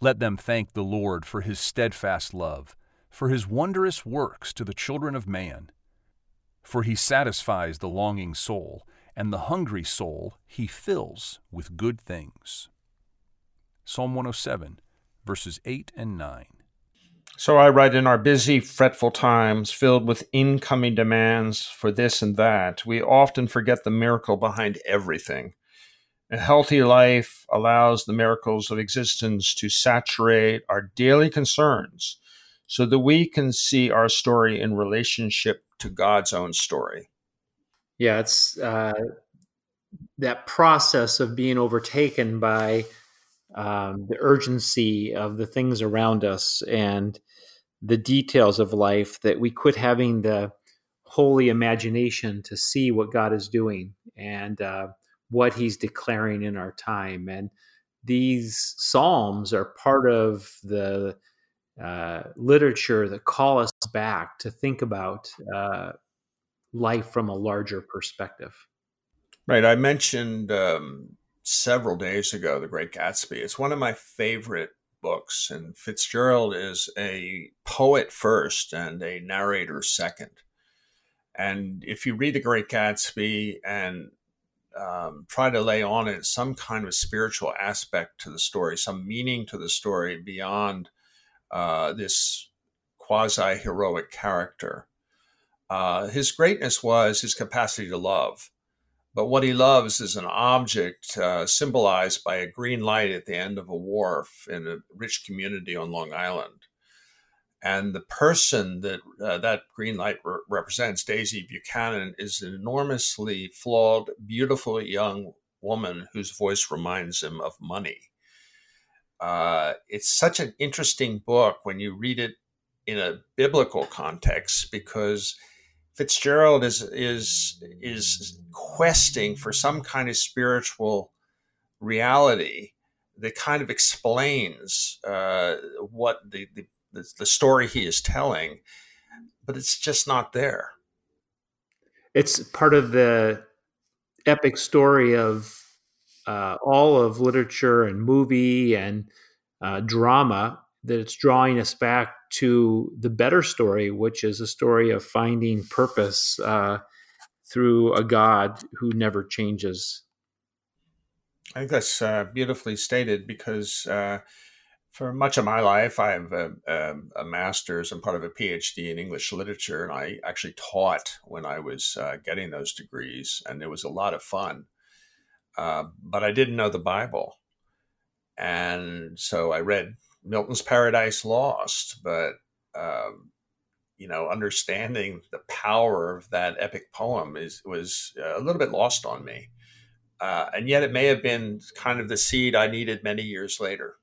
Let them thank the Lord for his steadfast love, for his wondrous works to the children of man. For he satisfies the longing soul, and the hungry soul he fills with good things. Psalm 107, verses 8 and 9. So I write in our busy, fretful times, filled with incoming demands for this and that, we often forget the miracle behind everything. A healthy life allows the miracles of existence to saturate our daily concerns so that we can see our story in relationship to God's own story. Yeah, it's uh, that process of being overtaken by um, the urgency of the things around us and the details of life that we quit having the holy imagination to see what God is doing and uh, what He's declaring in our time. And these Psalms are part of the uh, literature that call us back to think about uh, life from a larger perspective. Right. I mentioned um, several days ago The Great Gatsby. It's one of my favorite books, and Fitzgerald is a poet first and a narrator second. And if you read The Great Gatsby and um, try to lay on it some kind of spiritual aspect to the story, some meaning to the story beyond uh, this quasi heroic character. Uh, his greatness was his capacity to love. But what he loves is an object uh, symbolized by a green light at the end of a wharf in a rich community on Long Island. And the person that uh, that green light re- represents, Daisy Buchanan, is an enormously flawed, beautiful young woman whose voice reminds him of money. Uh, it's such an interesting book when you read it in a biblical context because Fitzgerald is is is questing for some kind of spiritual reality that kind of explains uh, what the, the the story he is telling, but it's just not there. It's part of the epic story of uh, all of literature and movie and uh, drama that it's drawing us back to the better story, which is a story of finding purpose uh, through a God who never changes. I think that's uh, beautifully stated because uh, for much of my life, I have a, a, a, master's and part of a PhD in English literature, and I actually taught when I was uh, getting those degrees, and it was a lot of fun. Uh, but I didn't know the Bible. And so I read Milton's Paradise Lost, but um, you know, understanding the power of that epic poem is was a little bit lost on me. Uh, and yet, it may have been kind of the seed I needed many years later.